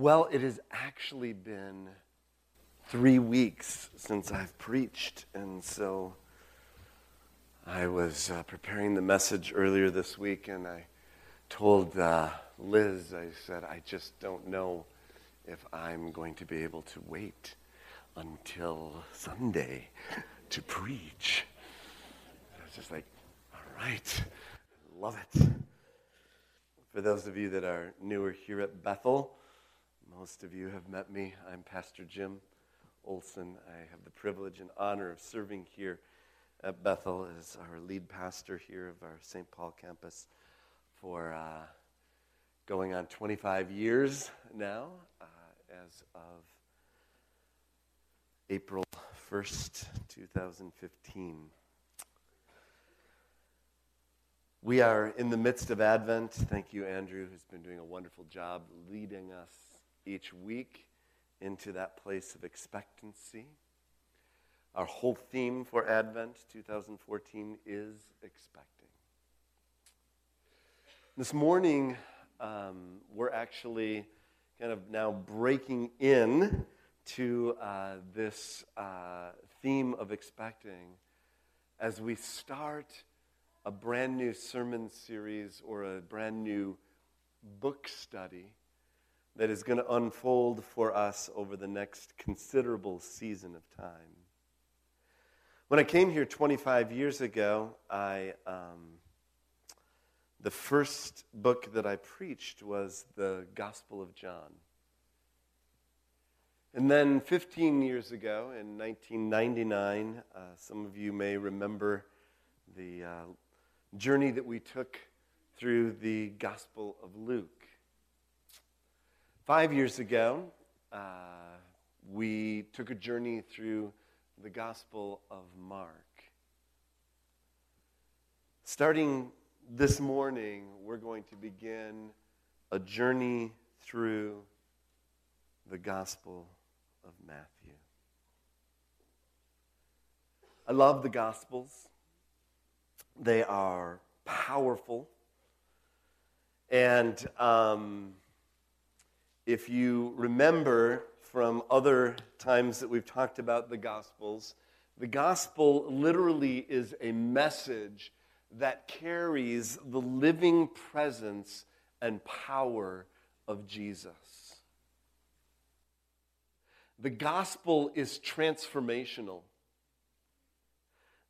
Well, it has actually been three weeks since I've preached, and so I was uh, preparing the message earlier this week, and I told uh, Liz, I said, I just don't know if I'm going to be able to wait until Sunday to preach. And I was just like, all right, love it. For those of you that are newer here at Bethel, most of you have met me. I'm Pastor Jim Olson. I have the privilege and honor of serving here at Bethel as our lead pastor here of our St. Paul campus for uh, going on 25 years now, uh, as of April 1st, 2015. We are in the midst of Advent. Thank you, Andrew, who's been doing a wonderful job leading us each week into that place of expectancy. Our whole theme for Advent 2014 is expecting. This morning, um, we're actually kind of now breaking in to uh, this uh, theme of expecting as we start a brand new sermon series or a brand new book study that is going to unfold for us over the next considerable season of time. When I came here 25 years ago, I, um, the first book that I preached was the Gospel of John. And then 15 years ago, in 1999, uh, some of you may remember the uh, journey that we took through the Gospel of Luke. Five years ago, uh, we took a journey through the Gospel of Mark. Starting this morning, we're going to begin a journey through the Gospel of Matthew. I love the Gospels, they are powerful. And um, if you remember from other times that we've talked about the Gospels, the Gospel literally is a message that carries the living presence and power of Jesus. The Gospel is transformational.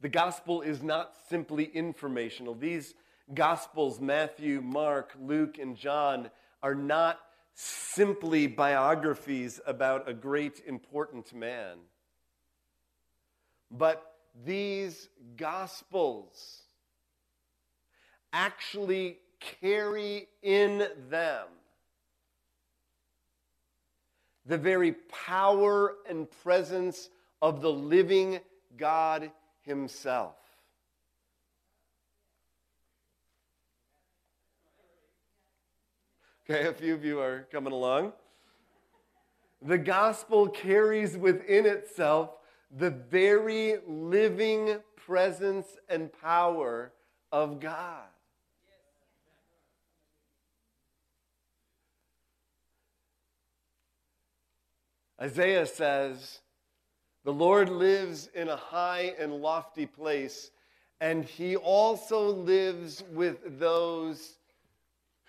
The Gospel is not simply informational. These Gospels, Matthew, Mark, Luke, and John, are not simply biographies about a great, important man. But these gospels actually carry in them the very power and presence of the living God Himself. Okay, a few of you are coming along. The gospel carries within itself the very living presence and power of God. Isaiah says, The Lord lives in a high and lofty place, and he also lives with those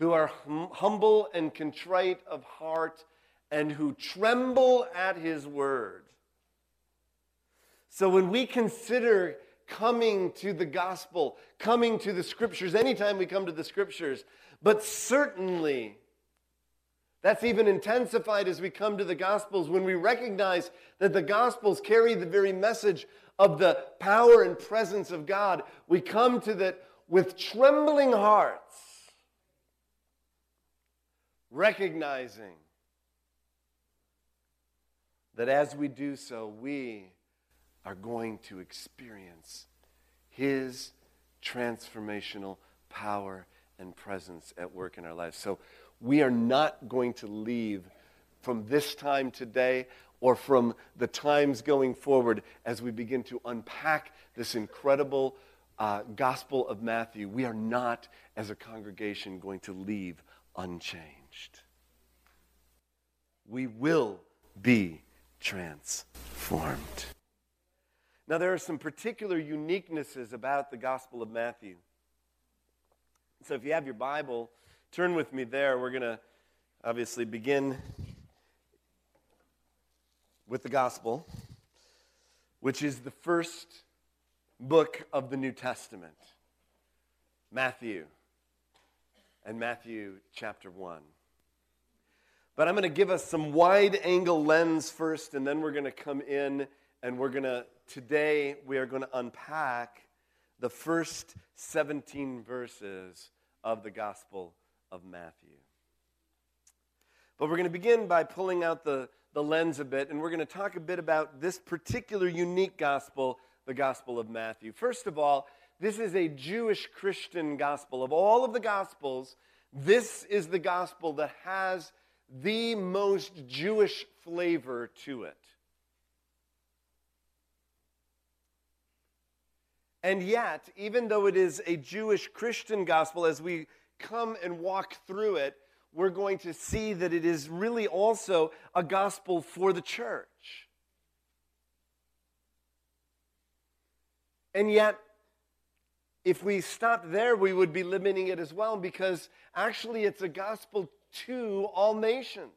who are hum- humble and contrite of heart and who tremble at his word. So when we consider coming to the gospel, coming to the scriptures, anytime we come to the scriptures, but certainly that's even intensified as we come to the Gospels when we recognize that the Gospels carry the very message of the power and presence of God. We come to that with trembling hearts recognizing that as we do so, we are going to experience His transformational power and presence at work in our lives. So we are not going to leave from this time today or from the times going forward as we begin to unpack this incredible uh, Gospel of Matthew. We are not, as a congregation, going to leave unchanged changed. we will be transformed. Now, there are some particular uniquenesses about the Gospel of Matthew. So, if you have your Bible, turn with me there. We're going to obviously begin with the Gospel, which is the first book of the New Testament Matthew, and Matthew chapter 1. But I'm going to give us some wide angle lens first, and then we're going to come in and we're going to, today, we are going to unpack the first 17 verses of the Gospel of Matthew. But we're going to begin by pulling out the, the lens a bit, and we're going to talk a bit about this particular unique gospel, the Gospel of Matthew. First of all, this is a Jewish Christian gospel. Of all of the gospels, this is the gospel that has the most Jewish flavor to it. And yet, even though it is a Jewish Christian gospel, as we come and walk through it, we're going to see that it is really also a gospel for the church. And yet, if we stopped there, we would be limiting it as well because actually it's a gospel to all nations.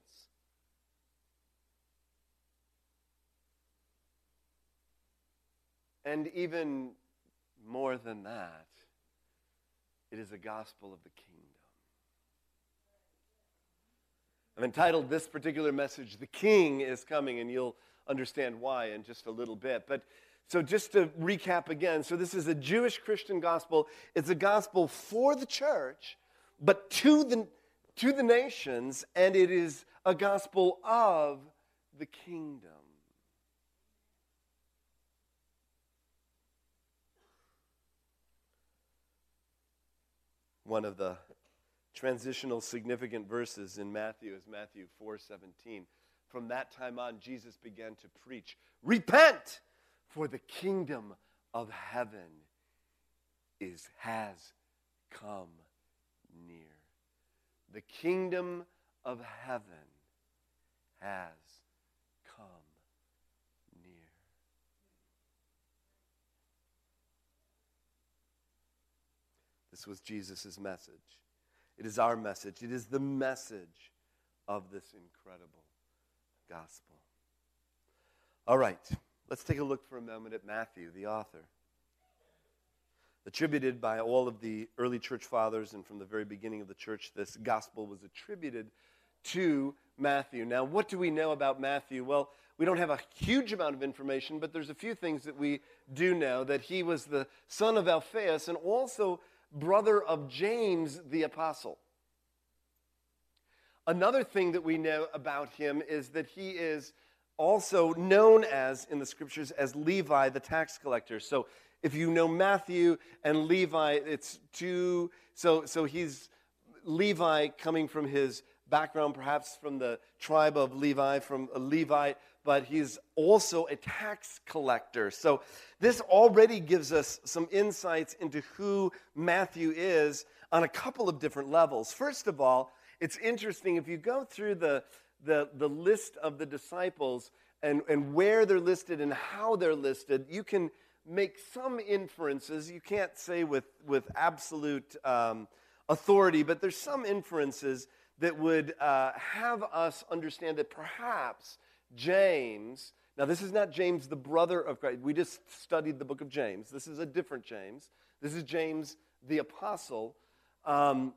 And even more than that, it is a gospel of the kingdom. I've entitled this particular message, The King is Coming, and you'll understand why in just a little bit. But so, just to recap again so, this is a Jewish Christian gospel. It's a gospel for the church, but to the, to the nations, and it is a gospel of the kingdom. One of the transitional significant verses in Matthew is Matthew 4:17. From that time on Jesus began to preach, "Repent, for the kingdom of heaven is has come near." The kingdom of heaven has come near. This was Jesus' message. It is our message. It is the message of this incredible gospel. All right, let's take a look for a moment at Matthew, the author. Attributed by all of the early church fathers and from the very beginning of the church, this gospel was attributed to Matthew. Now, what do we know about Matthew? Well, we don't have a huge amount of information, but there's a few things that we do know that he was the son of Alphaeus and also brother of James the apostle. Another thing that we know about him is that he is also known as, in the scriptures, as Levi the tax collector. So if you know Matthew and Levi, it's two. So, so he's Levi coming from his background, perhaps from the tribe of Levi, from a Levite, but he's also a tax collector. So this already gives us some insights into who Matthew is on a couple of different levels. First of all, it's interesting if you go through the, the, the list of the disciples and, and where they're listed and how they're listed, you can make some inferences. You can't say with, with absolute um, authority, but there's some inferences that would uh, have us understand that perhaps James, now this is not James, the brother of Christ. We just studied the book of James. This is a different James. This is James the apostle. Um,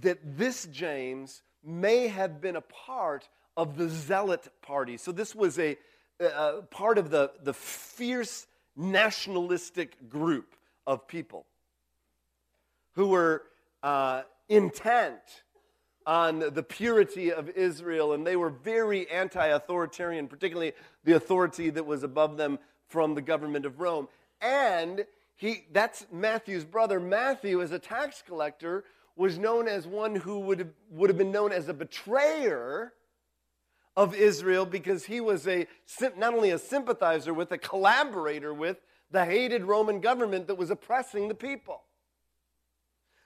that this James may have been a part of the zealot party. So this was a, a part of the, the fierce nationalistic group of people who were uh, intent on the purity of Israel, and they were very anti authoritarian, particularly the authority that was above them from the government of Rome. And he, that's Matthew's brother. Matthew, as a tax collector, was known as one who would have, would have been known as a betrayer of Israel because he was a not only a sympathizer with, a collaborator with the hated Roman government that was oppressing the people.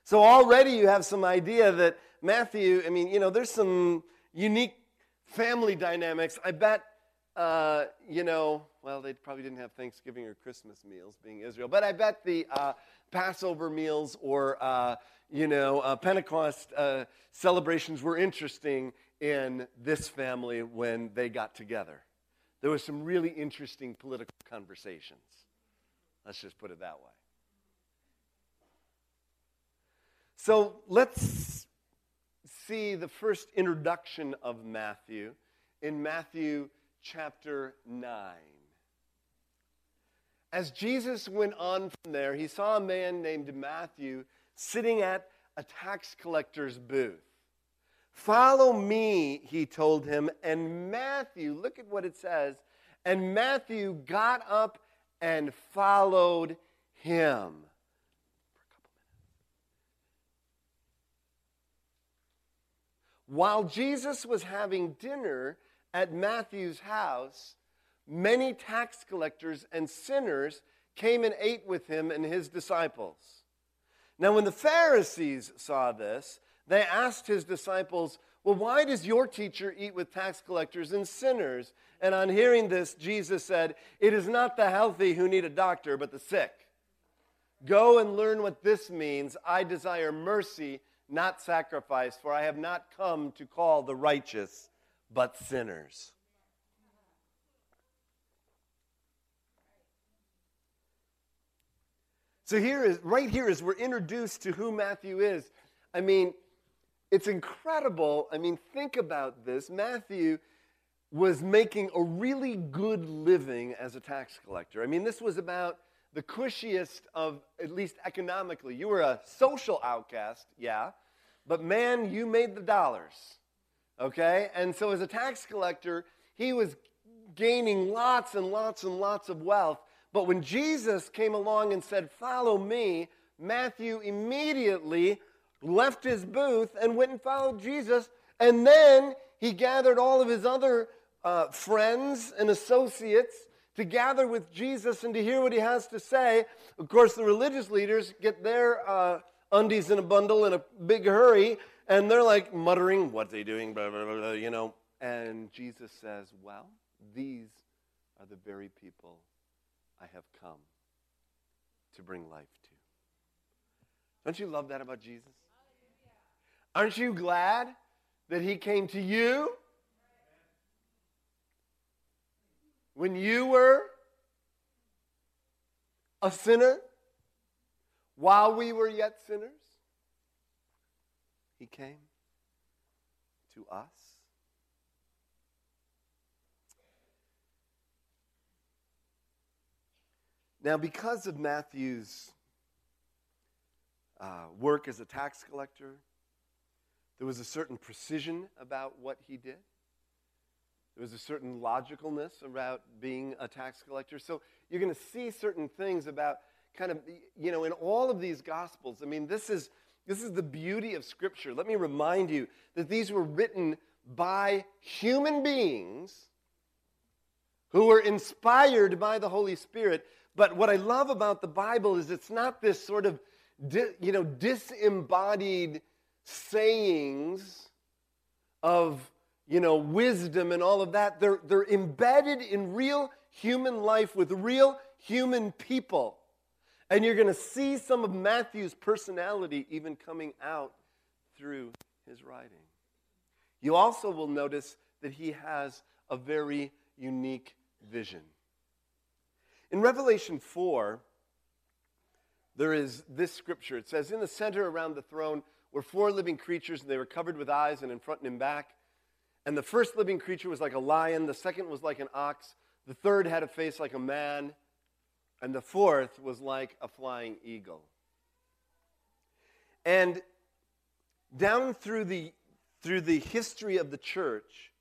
So already you have some idea that Matthew, I mean, you know, there's some unique family dynamics. I bet, uh, you know, well, they probably didn't have Thanksgiving or Christmas meals being Israel, but I bet the uh, Passover meals or, uh, you know, uh, Pentecost uh, celebrations were interesting in this family when they got together. There was some really interesting political conversations. Let's just put it that way. So let's see the first introduction of Matthew in Matthew chapter 9. As Jesus went on from there, he saw a man named Matthew sitting at a tax collector's booth. Follow me, he told him. And Matthew, look at what it says. And Matthew got up and followed him. While Jesus was having dinner at Matthew's house, many tax collectors and sinners came and ate with him and his disciples. Now, when the Pharisees saw this, they asked his disciples, Well, why does your teacher eat with tax collectors and sinners? And on hearing this, Jesus said, It is not the healthy who need a doctor, but the sick. Go and learn what this means. I desire mercy, not sacrifice, for I have not come to call the righteous, but sinners. So here is right here is we're introduced to who Matthew is. I mean, it's incredible. I mean, think about this. Matthew was making a really good living as a tax collector. I mean, this was about the cushiest of, at least economically. You were a social outcast, yeah, but man, you made the dollars, okay? And so as a tax collector, he was gaining lots and lots and lots of wealth. But when Jesus came along and said, Follow me, Matthew immediately left his booth and went and followed Jesus. And then he gathered all of his other uh, friends and associates to gather with Jesus and to hear what he has to say. Of course, the religious leaders get their uh, undies in a bundle in a big hurry, and they're like muttering, What's he doing? Blah, blah, blah, you know. And Jesus says, Well, these are the very people I have come to bring life to. Don't you love that about Jesus? Aren't you glad that he came to you when you were a sinner? While we were yet sinners, he came to us. Now, because of Matthew's uh, work as a tax collector, there was a certain precision about what he did. There was a certain logicalness about being a tax collector. So you're going to see certain things about kind of, you know, in all of these gospels. I mean, this is, this is the beauty of Scripture. Let me remind you that these were written by human beings who were inspired by the Holy Spirit but what I love about the Bible is it's not this sort of, you know, disembodied sayings of, you know, wisdom and all of that. They're, they're embedded in real human life with real human people. And you're going to see some of Matthew's personality even coming out through his writing. You also will notice that he has a very unique vision. In Revelation 4, there is this scripture. It says, In the center around the throne were four living creatures, and they were covered with eyes and in front and in back. And the first living creature was like a lion, the second was like an ox, the third had a face like a man, and the fourth was like a flying eagle. And down through the, through the history of the church,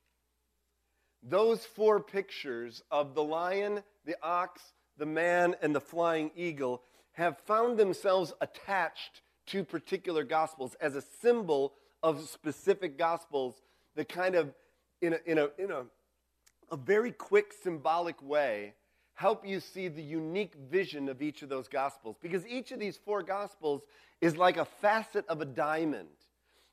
those four pictures of the lion, the ox, the man, and the flying eagle have found themselves attached to particular gospels as a symbol of specific gospels that kind of, in a, in a, in a, a very quick symbolic way, help you see the unique vision of each of those gospels. Because each of these four gospels is like a facet of a diamond.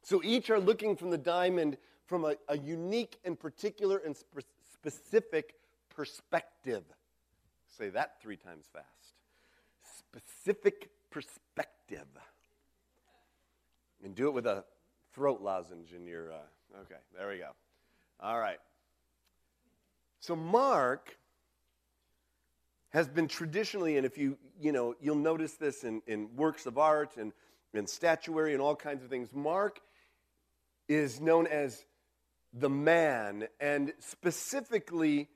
So each are looking from the diamond from a, a unique and particular and spe- specific perspective. Say that three times fast. Specific perspective. And do it with a throat lozenge in your. Uh, okay, there we go. All right. So Mark has been traditionally, and if you, you know, you'll notice this in, in works of art and, and statuary and all kinds of things, Mark is known as the man, and specifically,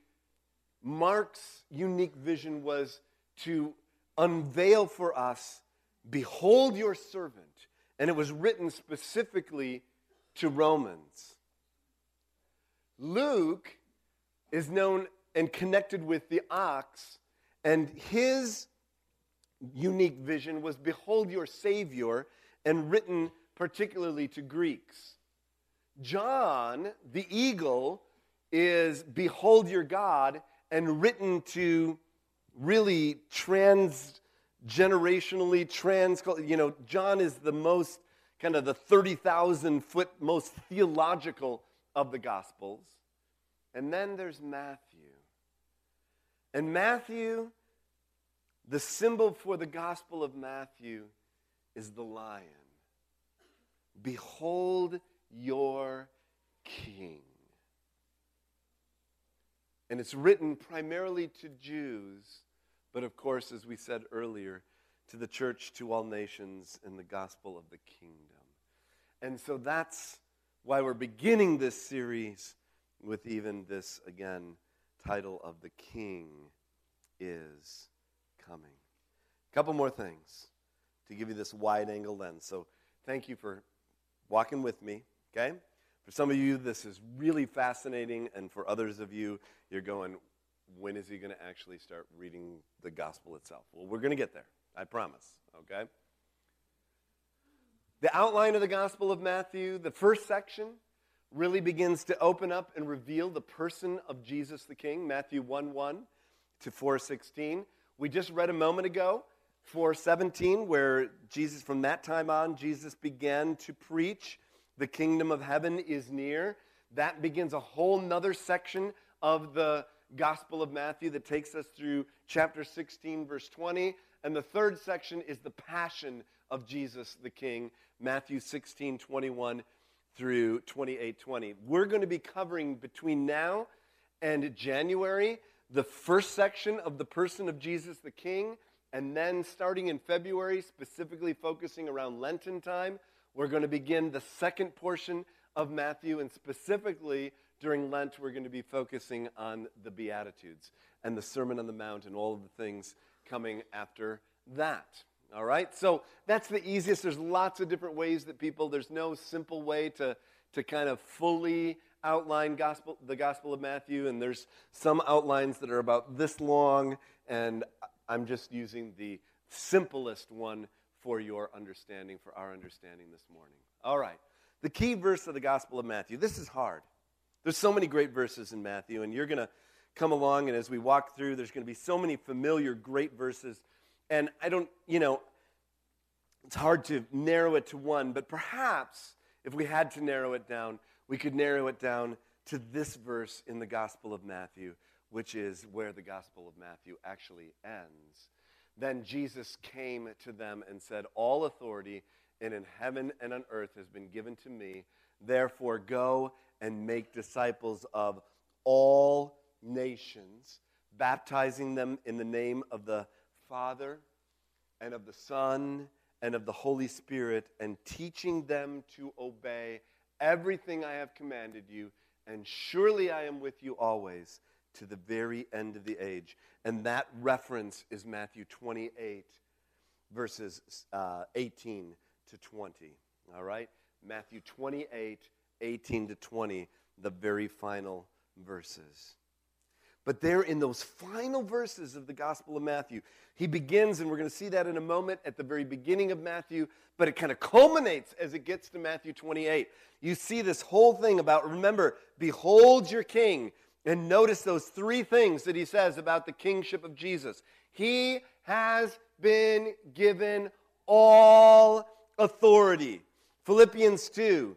Mark's unique vision was to unveil for us, Behold your servant. And it was written specifically to Romans. Luke is known and connected with the ox, and his unique vision was Behold your Savior, and written particularly to Greeks. John, the eagle, is Behold your God, and written to really transgenerationally, trans, you know, John is the most kind of the 30,000 foot most theological of the Gospels. And then there's Matthew. And Matthew, the symbol for the Gospel of Matthew is the lion. Behold your king. And it's written primarily to Jews, but of course, as we said earlier, to the church, to all nations, in the gospel of the kingdom. And so that's why we're beginning this series with even this, again, title of The King is Coming. A couple more things to give you this wide angle lens. So thank you for walking with me, okay? For some of you, this is really fascinating, and for others of you, you're going, when is he going to actually start reading the gospel itself? Well, we're going to get there, I promise, okay? The outline of the Gospel of Matthew, the first section, really begins to open up and reveal the person of Jesus the King, Matthew 1 1 to 416. We just read a moment ago, 417, where Jesus, from that time on, Jesus began to preach the kingdom of heaven is near. That begins a whole nother section of the Gospel of Matthew that takes us through chapter 16, verse 20. And the third section is the passion of Jesus the King, Matthew 16, 21 through 28, 20. We're going to be covering between now and January the first section of the person of Jesus the King. And then starting in February, specifically focusing around Lenten time, we're going to begin the second portion of Matthew, and specifically during Lent, we're going to be focusing on the Beatitudes and the Sermon on the Mount and all of the things coming after that. All right? So that's the easiest. There's lots of different ways that people, there's no simple way to, to kind of fully outline gospel, the Gospel of Matthew, and there's some outlines that are about this long, and I'm just using the simplest one for your understanding, for our understanding this morning. All right. The key verse of the Gospel of Matthew. This is hard. There's so many great verses in Matthew, and you're going to come along, and as we walk through, there's going to be so many familiar, great verses. And I don't, you know, it's hard to narrow it to one, but perhaps if we had to narrow it down, we could narrow it down to this verse in the Gospel of Matthew, which is where the Gospel of Matthew actually ends. Then Jesus came to them and said, All authority in heaven and on earth has been given to me. Therefore, go and make disciples of all nations, baptizing them in the name of the Father and of the Son and of the Holy Spirit, and teaching them to obey everything I have commanded you. And surely I am with you always to the very end of the age. And that reference is Matthew 28, verses uh, 18 to 20. All right? Matthew 28, 18 to 20, the very final verses. But there, in those final verses of the Gospel of Matthew, he begins, and we're going to see that in a moment at the very beginning of Matthew, but it kind of culminates as it gets to Matthew 28. You see this whole thing about, remember, behold your king. And notice those three things that he says about the kingship of Jesus. He has been given all authority. Philippians 2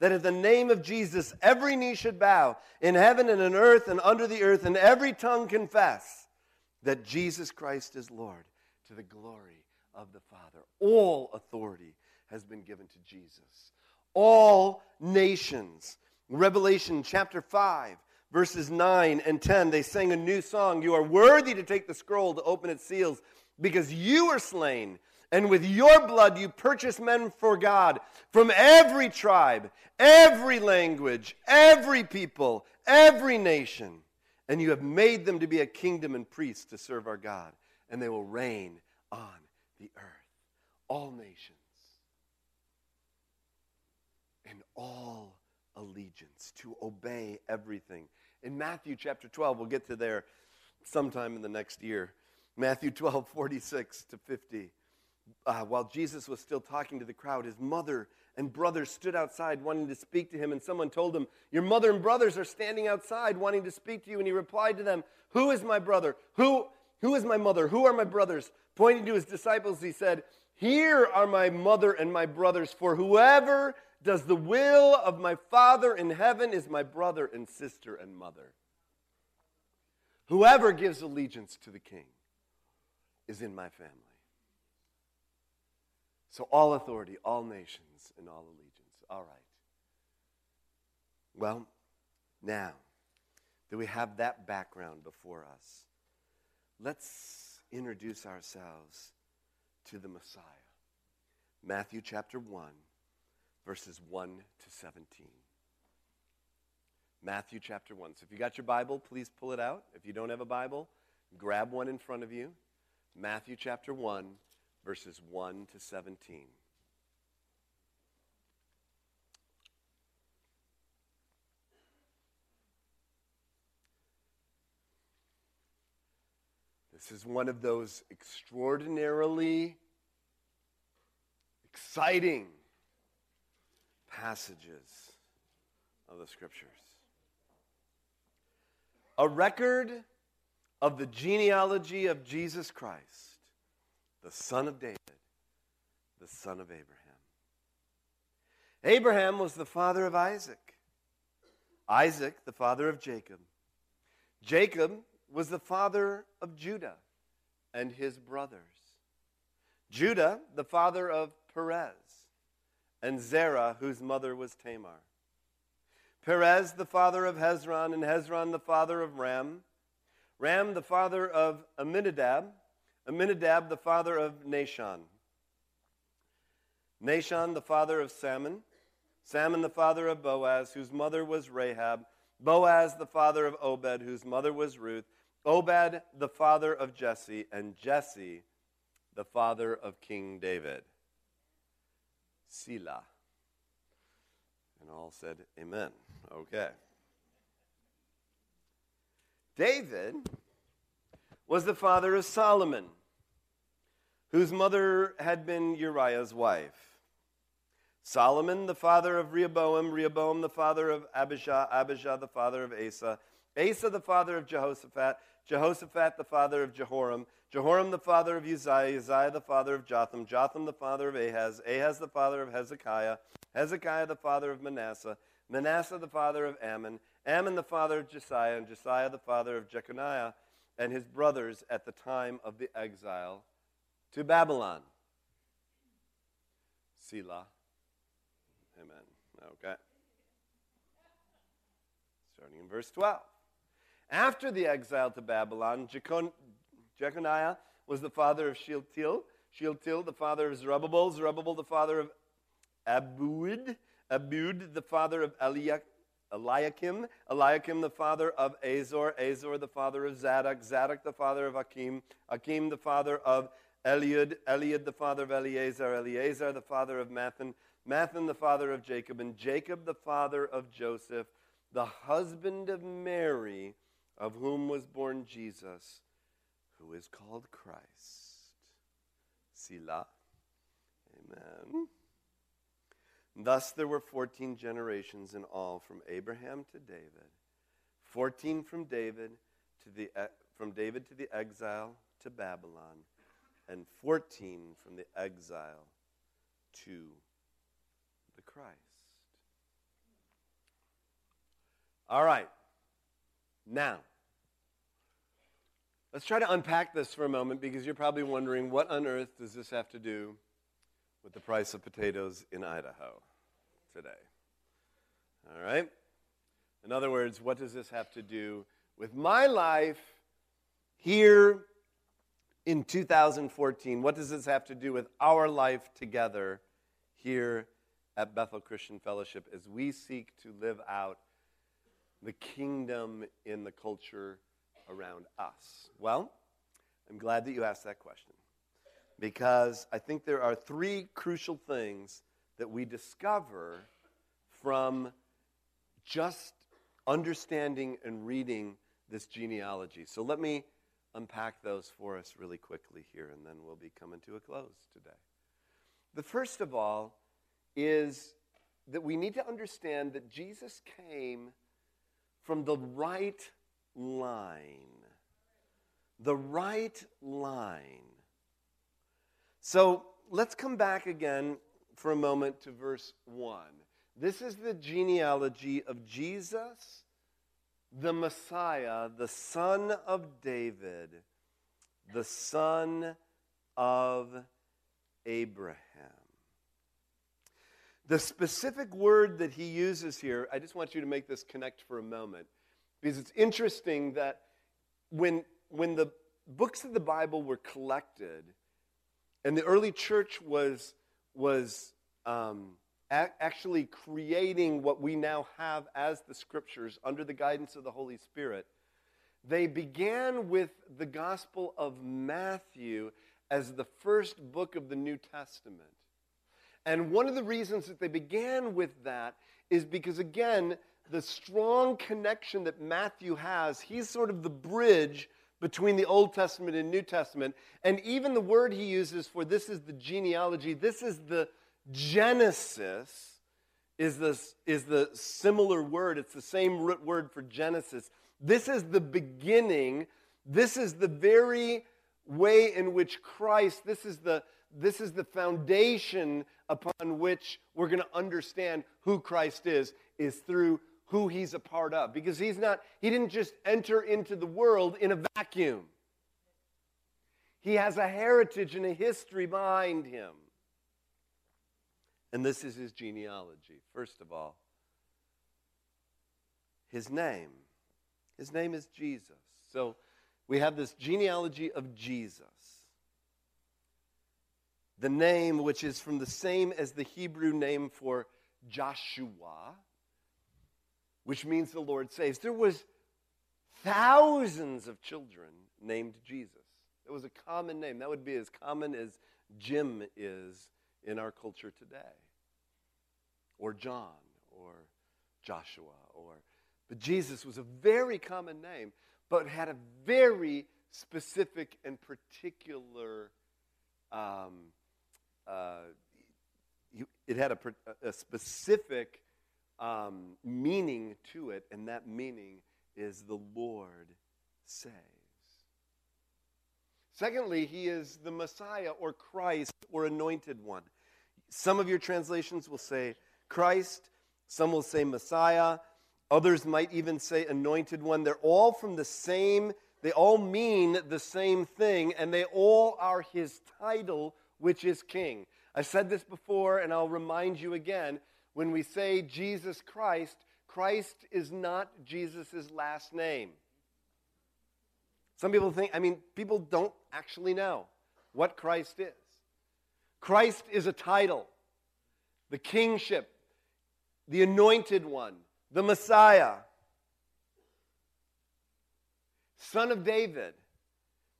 that at the name of Jesus every knee should bow in heaven and on earth and under the earth, and every tongue confess that Jesus Christ is Lord to the glory of the Father. All authority has been given to Jesus. All nations. Revelation chapter 5, verses 9 and 10, they sang a new song. You are worthy to take the scroll to open its seals because you were slain and with your blood you purchased men for God from every tribe, every language, every people, every nation. And you have made them to be a kingdom and priests to serve our God. And they will reign on the earth. All nations and all allegiance to obey everything. In Matthew chapter 12, we'll get to there sometime in the next year. Matthew 12, 46 to 50 uh, while Jesus was still talking to the crowd, his mother and brothers stood outside wanting to speak to him, and someone told him, Your mother and brothers are standing outside wanting to speak to you. And he replied to them, Who is my brother? Who, who is my mother? Who are my brothers? Pointing to his disciples, he said, Here are my mother and my brothers, for whoever does the will of my Father in heaven is my brother and sister and mother. Whoever gives allegiance to the king is in my family. So, all authority, all nations, and all allegiance. All right. Well, now that we have that background before us, let's introduce ourselves to the Messiah. Matthew chapter 1, verses 1 to 17. Matthew chapter 1. So if you got your Bible, please pull it out. If you don't have a Bible, grab one in front of you. Matthew chapter 1, verses 1 to 17. This is one of those extraordinarily exciting passages of the scriptures. A record of the genealogy of Jesus Christ the son of David, the son of Abraham. Abraham was the father of Isaac, Isaac, the father of Jacob. Jacob was the father of Judah and his brothers. Judah, the father of Perez, and Zerah, whose mother was Tamar. Perez, the father of Hezron, and Hezron, the father of Ram. Ram, the father of Amminadab, Amminadab, the father of Nahshon. Nahshon, the father of Salmon. Salmon, the father of Boaz, whose mother was Rahab. Boaz, the father of Obed, whose mother was Ruth. Obed, the father of Jesse. And Jesse, the father of King David. Selah. And all said, Amen. Okay. David was the father of Solomon whose mother had been Uriah's wife. Solomon, the father of Rehoboam, Rehoboam, the father of Abijah, Abijah, the father of Asa, Asa, the father of Jehoshaphat, Jehoshaphat, the father of Jehoram, Jehoram, the father of Uzziah, Uzziah, the father of Jotham, Jotham, the father of Ahaz, Ahaz, the father of Hezekiah, Hezekiah, the father of Manasseh, Manasseh, the father of Amon, Amon, the father of Josiah, and Josiah, the father of Jeconiah, and his brothers at the time of the exile to Babylon. Selah. Amen. Okay. Starting in verse 12. After the exile to Babylon, Jecon- Jeconiah was the father of Shealtiel. Shealtiel, the father of Zerubbabel. Zerubbabel, the father of Abud. Abud, the father of Eliakim. Eliakim, the father of Azor. Azor, the father of Zadok. Zadok, the father of Akim. Akim, the father of Eliud, Eliud the father of Eleazar, Eleazar the father of Matthan, Matthan the father of Jacob, and Jacob the father of Joseph, the husband of Mary, of whom was born Jesus, who is called Christ. Selah. Amen. Thus there were 14 generations in all from Abraham to David, 14 from David to the eh, from David to the exile to Babylon, and 14 from the exile to the Christ. All right. Now, let's try to unpack this for a moment because you're probably wondering what on earth does this have to do with the price of potatoes in Idaho today? All right? In other words, what does this have to do with my life here in 2014? What does this have to do with our life together here at Bethel Christian Fellowship as we seek to live out the kingdom in the culture around us? Well, I'm glad that you asked that question because I think there are three crucial things that we discover from just understanding and reading this genealogy. So let me unpack those for us really quickly here, and then we'll be coming to a close today. The first of all is that we need to understand that Jesus came from the right line. The right line. So let's come back again for a moment to verse 1. This is the genealogy of Jesus, the Messiah, the son of David, the son of Abraham. The specific word that he uses here, I just want you to make this connect for a moment, because it's interesting that when, when the books of the Bible were collected, and the early church was, was um, actually creating what we now have as the scriptures under the guidance of the Holy Spirit. They began with the Gospel of Matthew as the first book of the New Testament. And one of the reasons that they began with that is because, again, the strong connection that Matthew has, he's sort of the bridge between the Old Testament and New Testament. And even the word he uses for this is the genealogy, this is the Genesis, is, this, is the similar word. It's the same root word for Genesis. This is the beginning. This is the very way in which Christ, this is the, this is the foundation upon which we're going to understand who Christ is, is through who he's a part of. Because he's not, he didn't just enter into the world in a vacuum. He has a heritage and a history behind him. And this is his genealogy. First of all, his name. His name is Jesus. So we have this genealogy of Jesus. The name, which is from the same as the Hebrew name for Joshua, which means the Lord saves. There was thousands of children named Jesus. It was a common name. That would be as common as Jim is in our culture today. Or John, or Joshua, or. But Jesus was a very common name, but had a very specific and particular. Um, uh, it had a, a specific um, meaning to it, and that meaning is the Lord saves. Secondly, he is the Messiah or Christ or anointed one. Some of your translations will say Christ, some will say Messiah, others might even say anointed one. They're all from the same, they all mean the same thing, and they all are his title, which is king. I said this before, and I'll remind you again when we say Jesus Christ, Christ is not Jesus' last name. Some people think, I mean, people don't actually know what Christ is. Christ is a title, the kingship, the anointed one, the Messiah, son of David.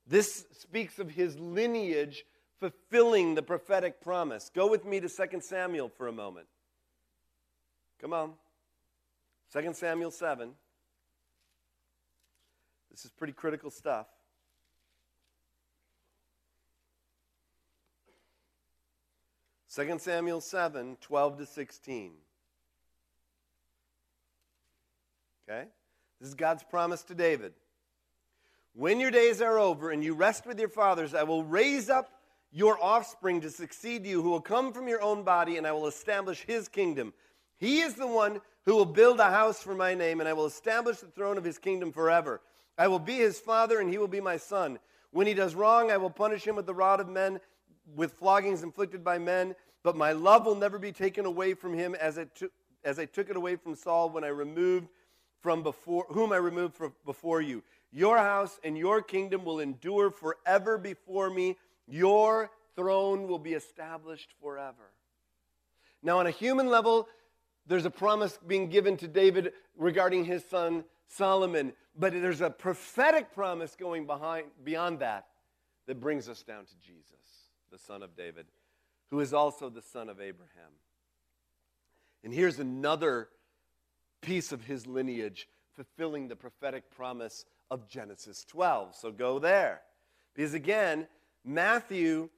This speaks of his lineage fulfilling the prophetic promise. Go with me to 2 Samuel for a moment. Come on. 2 Samuel 7. This is pretty critical stuff. Second Samuel 7, 12 to 16. Okay? This is God's promise to David. When your days are over and you rest with your fathers, I will raise up your offspring to succeed you, who will come from your own body, and I will establish his kingdom. He is the one who will build a house for my name, and I will establish the throne of his kingdom forever. I will be his father, and he will be my son. When he does wrong, I will punish him with the rod of men, with floggings inflicted by men. But my love will never be taken away from him, as I, took, as I took it away from Saul when I removed from before, whom I removed from before you. Your house and your kingdom will endure forever before me. Your throne will be established forever. Now, on a human level, there's a promise being given to David regarding his son Solomon, but there's a prophetic promise going behind, beyond that that brings us down to Jesus, the son of David, who is also the son of Abraham. And here's another piece of his lineage fulfilling the prophetic promise of Genesis 12. So go there. Because again, Matthew,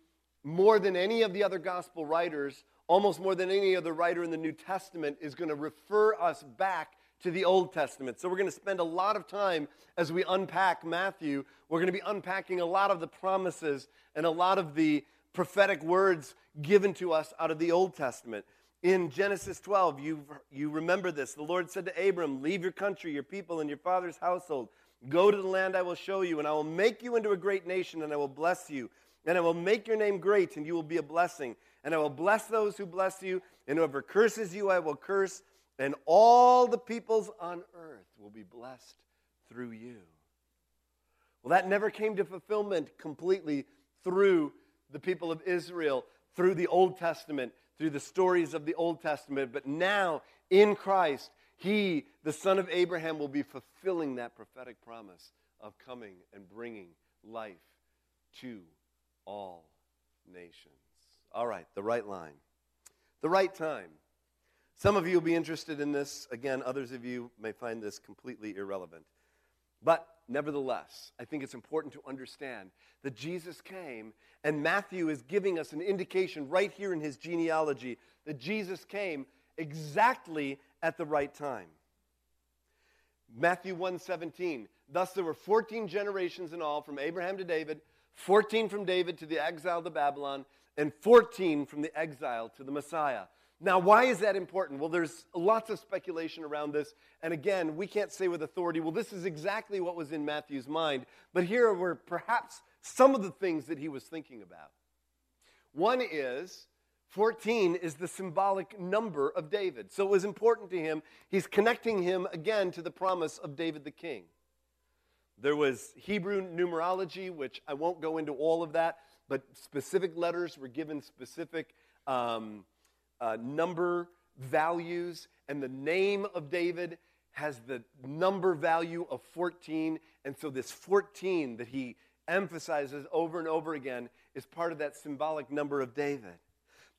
more than any of the other gospel writers, almost more than any other writer in the New Testament, is going to refer us back to the Old Testament. So we're going to spend a lot of time as we unpack Matthew. We're going to be unpacking a lot of the promises and a lot of the prophetic words given to us out of the Old Testament. In Genesis 12, you, you remember this. The Lord said to Abram, Leave your country, your people, and your father's household Go to the land I will show you, and I will make you into a great nation, and I will bless you. And I will make your name great, and you will be a blessing. And I will bless those who bless you, and whoever curses you, I will curse. And all the peoples on earth will be blessed through you. Well, that never came to fulfillment completely through the people of Israel, through the Old Testament, through the stories of the Old Testament. But now, in Christ, he, the son of Abraham, will be fulfilling that prophetic promise of coming and bringing life to all nations. All right, the right line. The right time. Some of you will be interested in this. Again, others of you may find this completely irrelevant. But nevertheless, I think it's important to understand that Jesus came, and Matthew is giving us an indication right here in his genealogy that Jesus came exactly at the right time. Matthew 1:17. Thus there were 14 generations in all from Abraham to David, 14 from David to the exile to Babylon, and 14 from the exile to the Messiah. Now, why is that important? Well, there's lots of speculation around this. And again, we can't say with authority, well, this is exactly what was in Matthew's mind. But here were perhaps some of the things that he was thinking about. One is 14 is the symbolic number of David. So it was important to him. He's connecting him again to the promise of David the king. There was Hebrew numerology, which I won't go into all of that, but specific letters were given specific um, uh, number values, and the name of David has the number value of 14. And so, this 14 that he emphasizes over and over again is part of that symbolic number of David.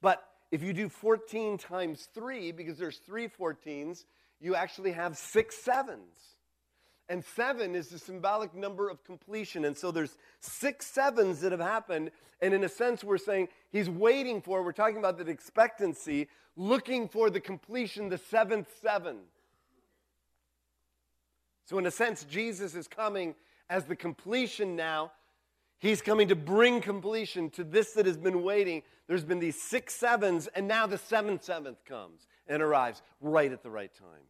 But if you do 14 times 3, because there's three 14s, you actually have six sevens. And seven is the symbolic number of completion. And so there's six sevens that have happened. And in a sense, we're saying he's waiting for, we're talking about that expectancy, looking for the completion, the seventh seven. So, in a sense, Jesus is coming as the completion now He's coming to bring completion to this that has been waiting. There's been these six sevens, and now the seventh seventh comes and arrives right at the right time.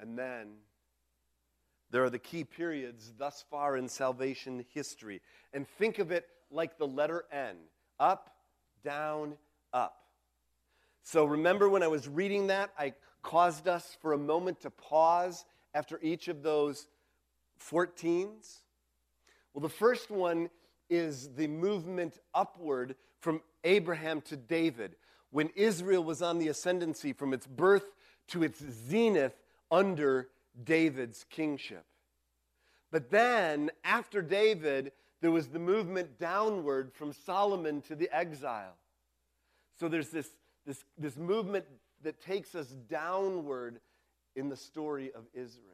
And then there are the key periods thus far in salvation history. And think of it like the letter N up, down, up. So remember when I was reading that, I caused us for a moment to pause after each of those 14s? Well, the first one is the movement upward from Abraham to David, when Israel was on the ascendancy from its birth to its zenith under David's kingship. But then, after David, there was the movement downward from Solomon to the exile. So there's this, this, this movement that takes us downward in the story of Israel.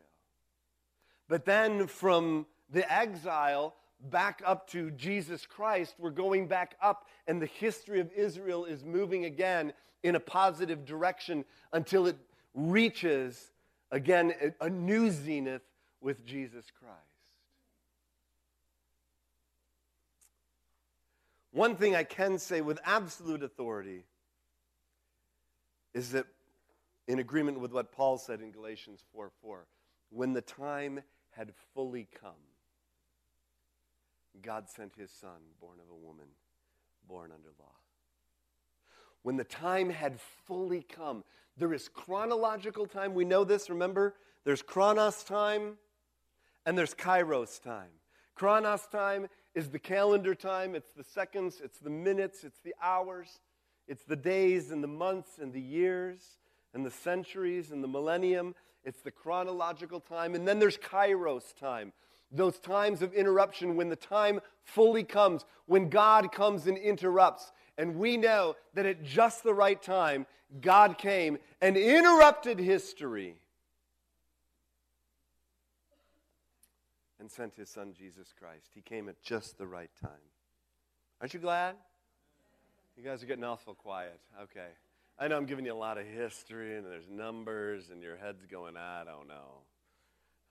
But then from the exile back up to Jesus Christ, we're going back up, and the history of Israel is moving again in a positive direction until it reaches again a new zenith with Jesus Christ. One thing I can say with absolute authority is that, in agreement with what Paul said in Galatians 4 4, when the time had fully come, God sent his son, born of a woman, born under law. When the time had fully come, there is chronological time. We know this, remember? There's chronos time and there's kairos time. Chronos time is the calendar time, it's the seconds, it's the minutes, it's the hours, it's the days and the months and the years and the centuries and the millennium. It's the chronological time. And then there's kairos time, those times of interruption when the time fully comes, when God comes and interrupts. And we know that at just the right time, God came and interrupted history and sent his son Jesus Christ. He came at just the right time. Aren't you glad? You guys are getting awful quiet. Okay. I know I'm giving you a lot of history and there's numbers and your head's going, I don't know.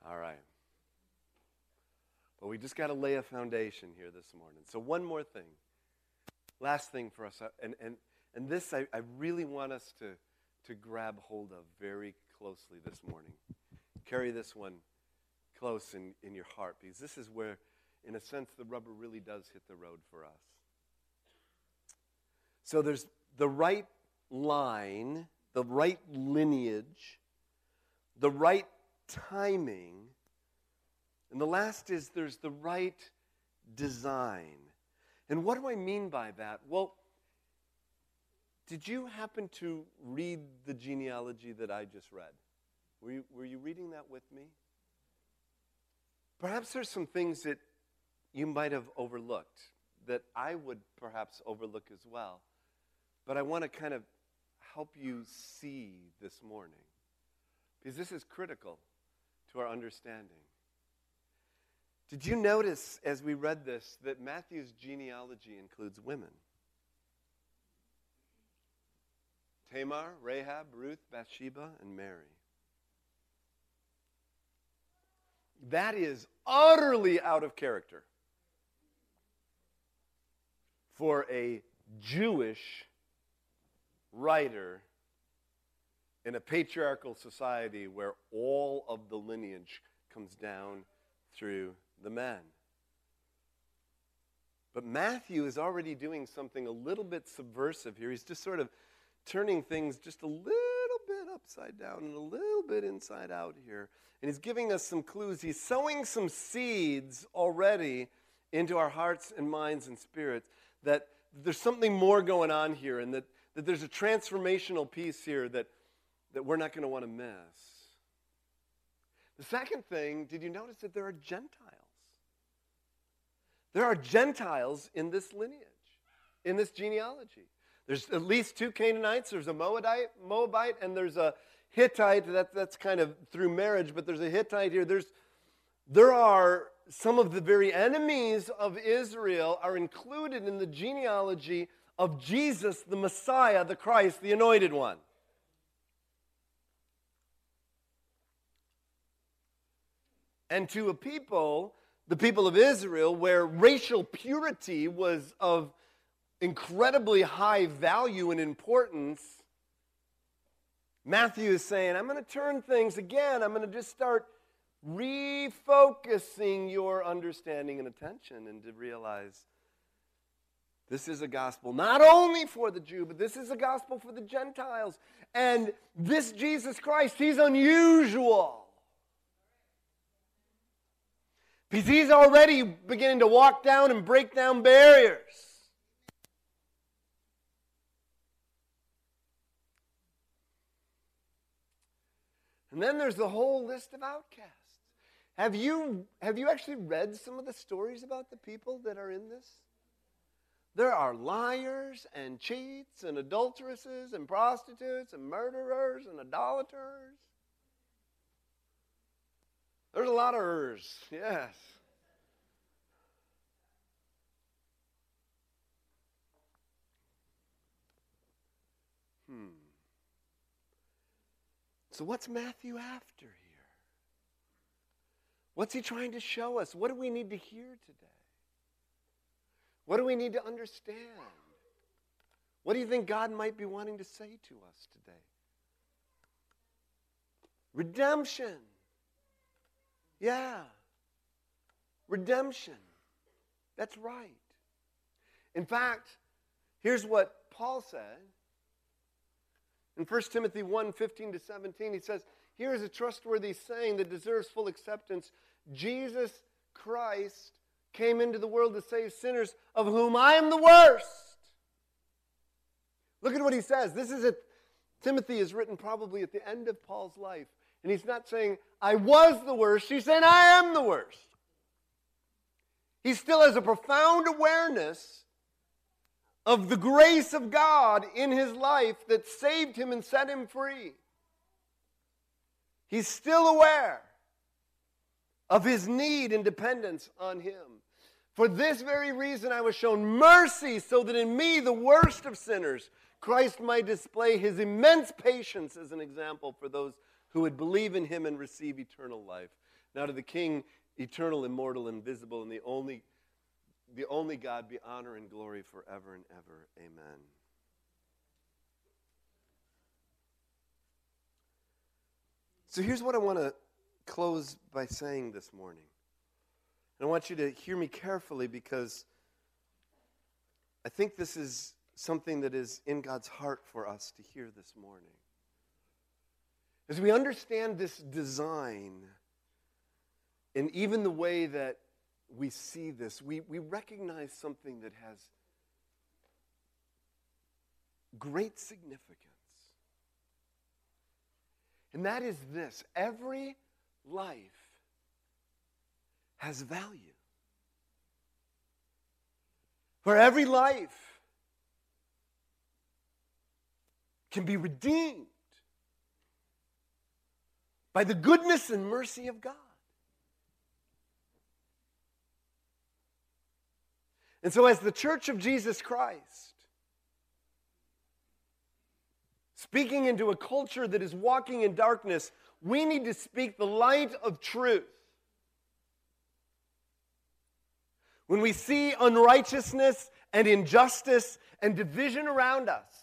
All right. But we just got to lay a foundation here this morning. So, one more thing. Last thing for us. Uh, and, and, and this I, I really want us to, to grab hold of very closely this morning. Carry this one close in, in your heart because this is where, in a sense, the rubber really does hit the road for us. So, there's the right line, the right lineage, the right timing. And the last is there's the right design. And what do I mean by that? Well, did you happen to read the genealogy that I just read? Were you, were you reading that with me? Perhaps there's some things that you might have overlooked that I would perhaps overlook as well. But I want to kind of help you see this morning because this is critical to our understanding. Did you notice as we read this that Matthew's genealogy includes women? Tamar, Rahab, Ruth, Bathsheba, and Mary. That is utterly out of character for a Jewish writer in a patriarchal society where all of the lineage comes down through the men. But Matthew is already doing something a little bit subversive here. He's just sort of turning things just a little bit upside down and a little bit inside out here. And he's giving us some clues. He's sowing some seeds already into our hearts and minds and spirits that there's something more going on here and that that there's a transformational piece here that, that we're not going to want to miss. The second thing, did you notice that there are Gentiles? There are Gentiles in this lineage, in this genealogy. There's at least two Canaanites. There's a Moabite, Moabite and there's a Hittite. That, that's kind of through marriage, but there's a Hittite here. There's, there are some of the very enemies of Israel are included in the genealogy of Jesus, the Messiah, the Christ, the anointed one. And to a people, the people of Israel, where racial purity was of incredibly high value and importance, Matthew is saying, I'm going to turn things again. I'm going to just start refocusing your understanding and attention and to realize this is a gospel not only for the Jew, but this is a gospel for the Gentiles. And this Jesus Christ, he's unusual. Because he's already beginning to walk down and break down barriers. And then there's the whole list of outcasts. Have you, have you actually read some of the stories about the people that are in this? There are liars and cheats and adulteresses and prostitutes and murderers and idolaters. There's a lot of ers, yes. Hmm. So, what's Matthew after here? What's he trying to show us? What do we need to hear today? What do we need to understand? What do you think God might be wanting to say to us today? Redemption. Yeah. Redemption. That's right. In fact, here's what Paul said. In 1 Timothy 1 15 to 17, he says, Here is a trustworthy saying that deserves full acceptance. Jesus Christ came into the world to save sinners, of whom I am the worst. Look at what he says. This is it. Timothy is written probably at the end of Paul's life. And he's not saying, I was the worst. He's saying, I am the worst. He still has a profound awareness of the grace of God in his life that saved him and set him free. He's still aware of his need and dependence on him. For this very reason I was shown mercy, so that in me, the worst of sinners, Christ might display his immense patience as an example for those who would believe in him and receive eternal life. Now to the King, eternal, immortal, invisible, and the only, the only God be honor and glory forever and ever. Amen. So here's what I want to close by saying this morning. And I want you to hear me carefully because I think this is something that is in God's heart for us to hear this morning. As we understand this design, and even the way that we see this, we, we recognize something that has great significance. And that is this every life has value. For every life can be redeemed by the goodness and mercy of God. And so, as the church of Jesus Christ, speaking into a culture that is walking in darkness, we need to speak the light of truth. When we see unrighteousness and injustice and division around us,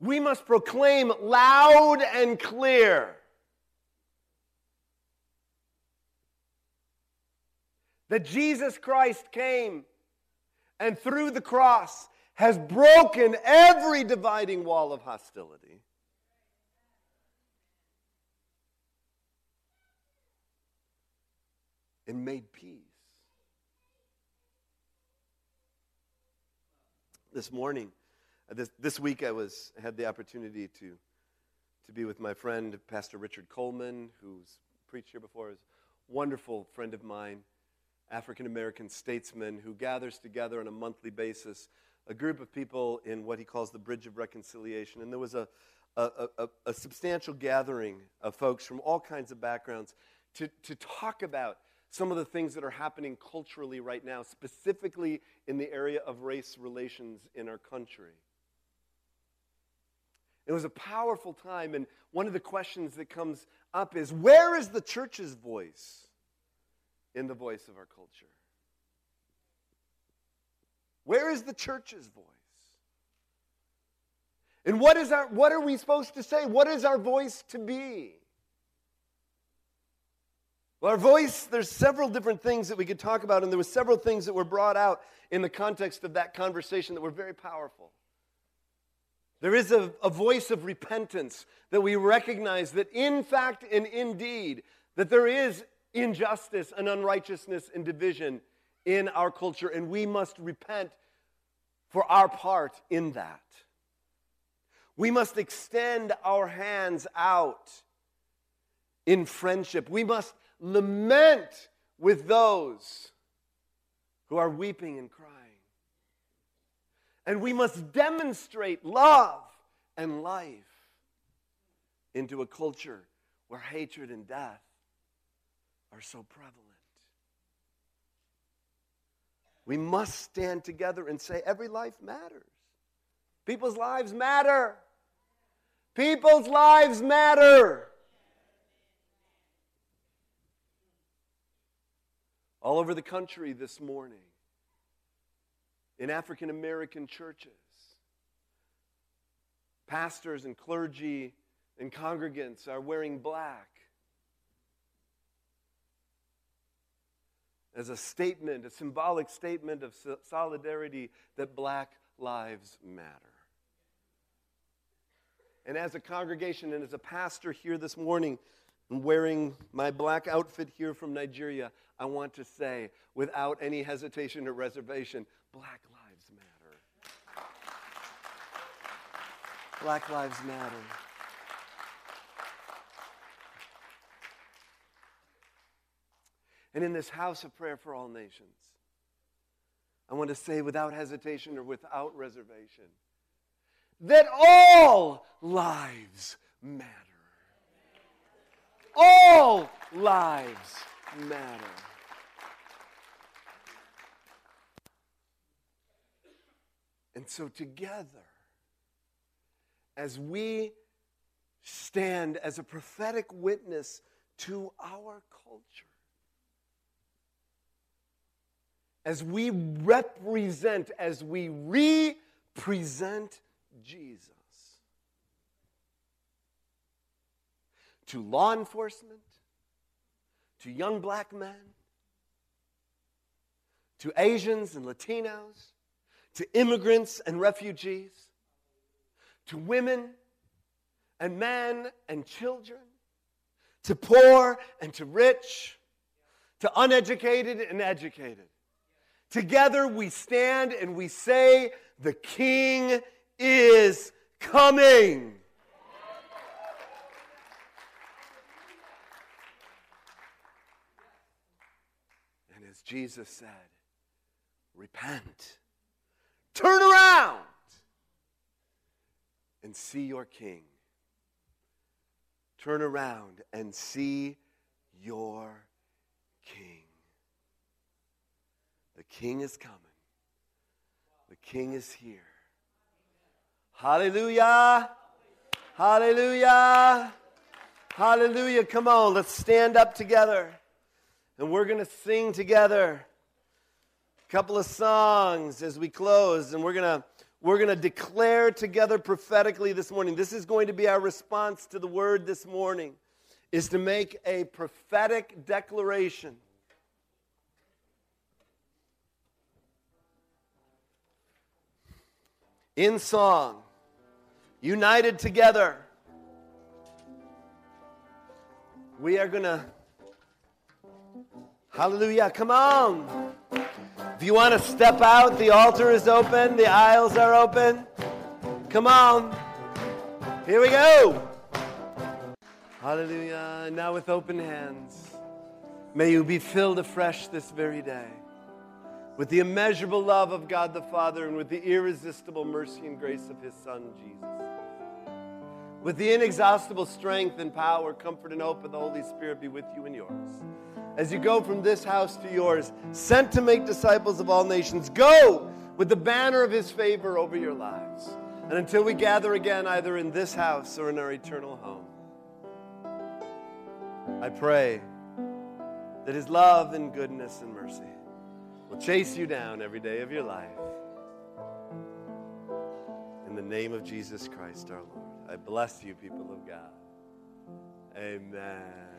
we must proclaim loud and clear that Jesus Christ came and through the cross has broken every dividing wall of hostility. And made peace. This morning, this, this week I was had the opportunity to, to be with my friend, Pastor Richard Coleman, who's preached here before. Is a wonderful friend of mine, African American statesman who gathers together on a monthly basis a group of people in what he calls the Bridge of Reconciliation. And there was a, a, a, a substantial gathering of folks from all kinds of backgrounds to, to talk about some of the things that are happening culturally right now, specifically in the area of race relations in our country. It was a powerful time, and one of the questions that comes up is where is the church's voice in the voice of our culture? Where is the church's voice? And what, is our, what are we supposed to say? What is our voice to be? Well, our voice, there's several different things that we could talk about, and there were several things that were brought out in the context of that conversation that were very powerful. There is a, a voice of repentance that we recognize that in fact and indeed that there is injustice and unrighteousness and division in our culture, and we must repent for our part in that. We must extend our hands out in friendship. We must lament with those who are weeping and crying. And we must demonstrate love and life into a culture where hatred and death are so prevalent. We must stand together and say every life matters. People's lives matter. People's lives matter. All over the country this morning, in African American churches, pastors and clergy and congregants are wearing black as a statement, a symbolic statement of solidarity that black lives matter. And as a congregation and as a pastor here this morning, I'm wearing my black outfit here from Nigeria, I want to say, without any hesitation or reservation, black lives matter. Black lives matter. and in this house of prayer for all nations. I want to say without hesitation or without reservation that all lives matter. All lives matter. And so, together, as we stand as a prophetic witness to our culture, as we represent, as we represent Jesus to law enforcement, to young black men, to Asians and Latinos, to immigrants and refugees, to women and men and children, to poor and to rich, to uneducated and educated Together we stand and we say, The King is coming. And as Jesus said, repent, turn around, and see your King. Turn around and see your King. The King is coming. The King is here. Hallelujah. Hallelujah. Hallelujah. Come on, let's stand up together. And we're going to sing together couple of songs as we close. And we're going to we're going to declare together prophetically this morning. This is going to be our response to the word this morning is to make a prophetic declaration in song, united together. We are going to, hallelujah, come on. If you want to step out, the altar is open, the aisles are open. Come on. Here we go. Hallelujah. Now, with open hands, may you be filled afresh this very day with the immeasurable love of God the Father and with the irresistible mercy and grace of His Son, Jesus. With the inexhaustible strength and power, comfort, and hope of the Holy Spirit be with you and yours. As you go from this house to yours, sent to make disciples of all nations, go with the banner of His favor over your lives. And until we gather again, either in this house or in our eternal home, I pray that His love and goodness and mercy will chase you down every day of your life. In the name of Jesus Christ our Lord. I bless you, people of God. Amen.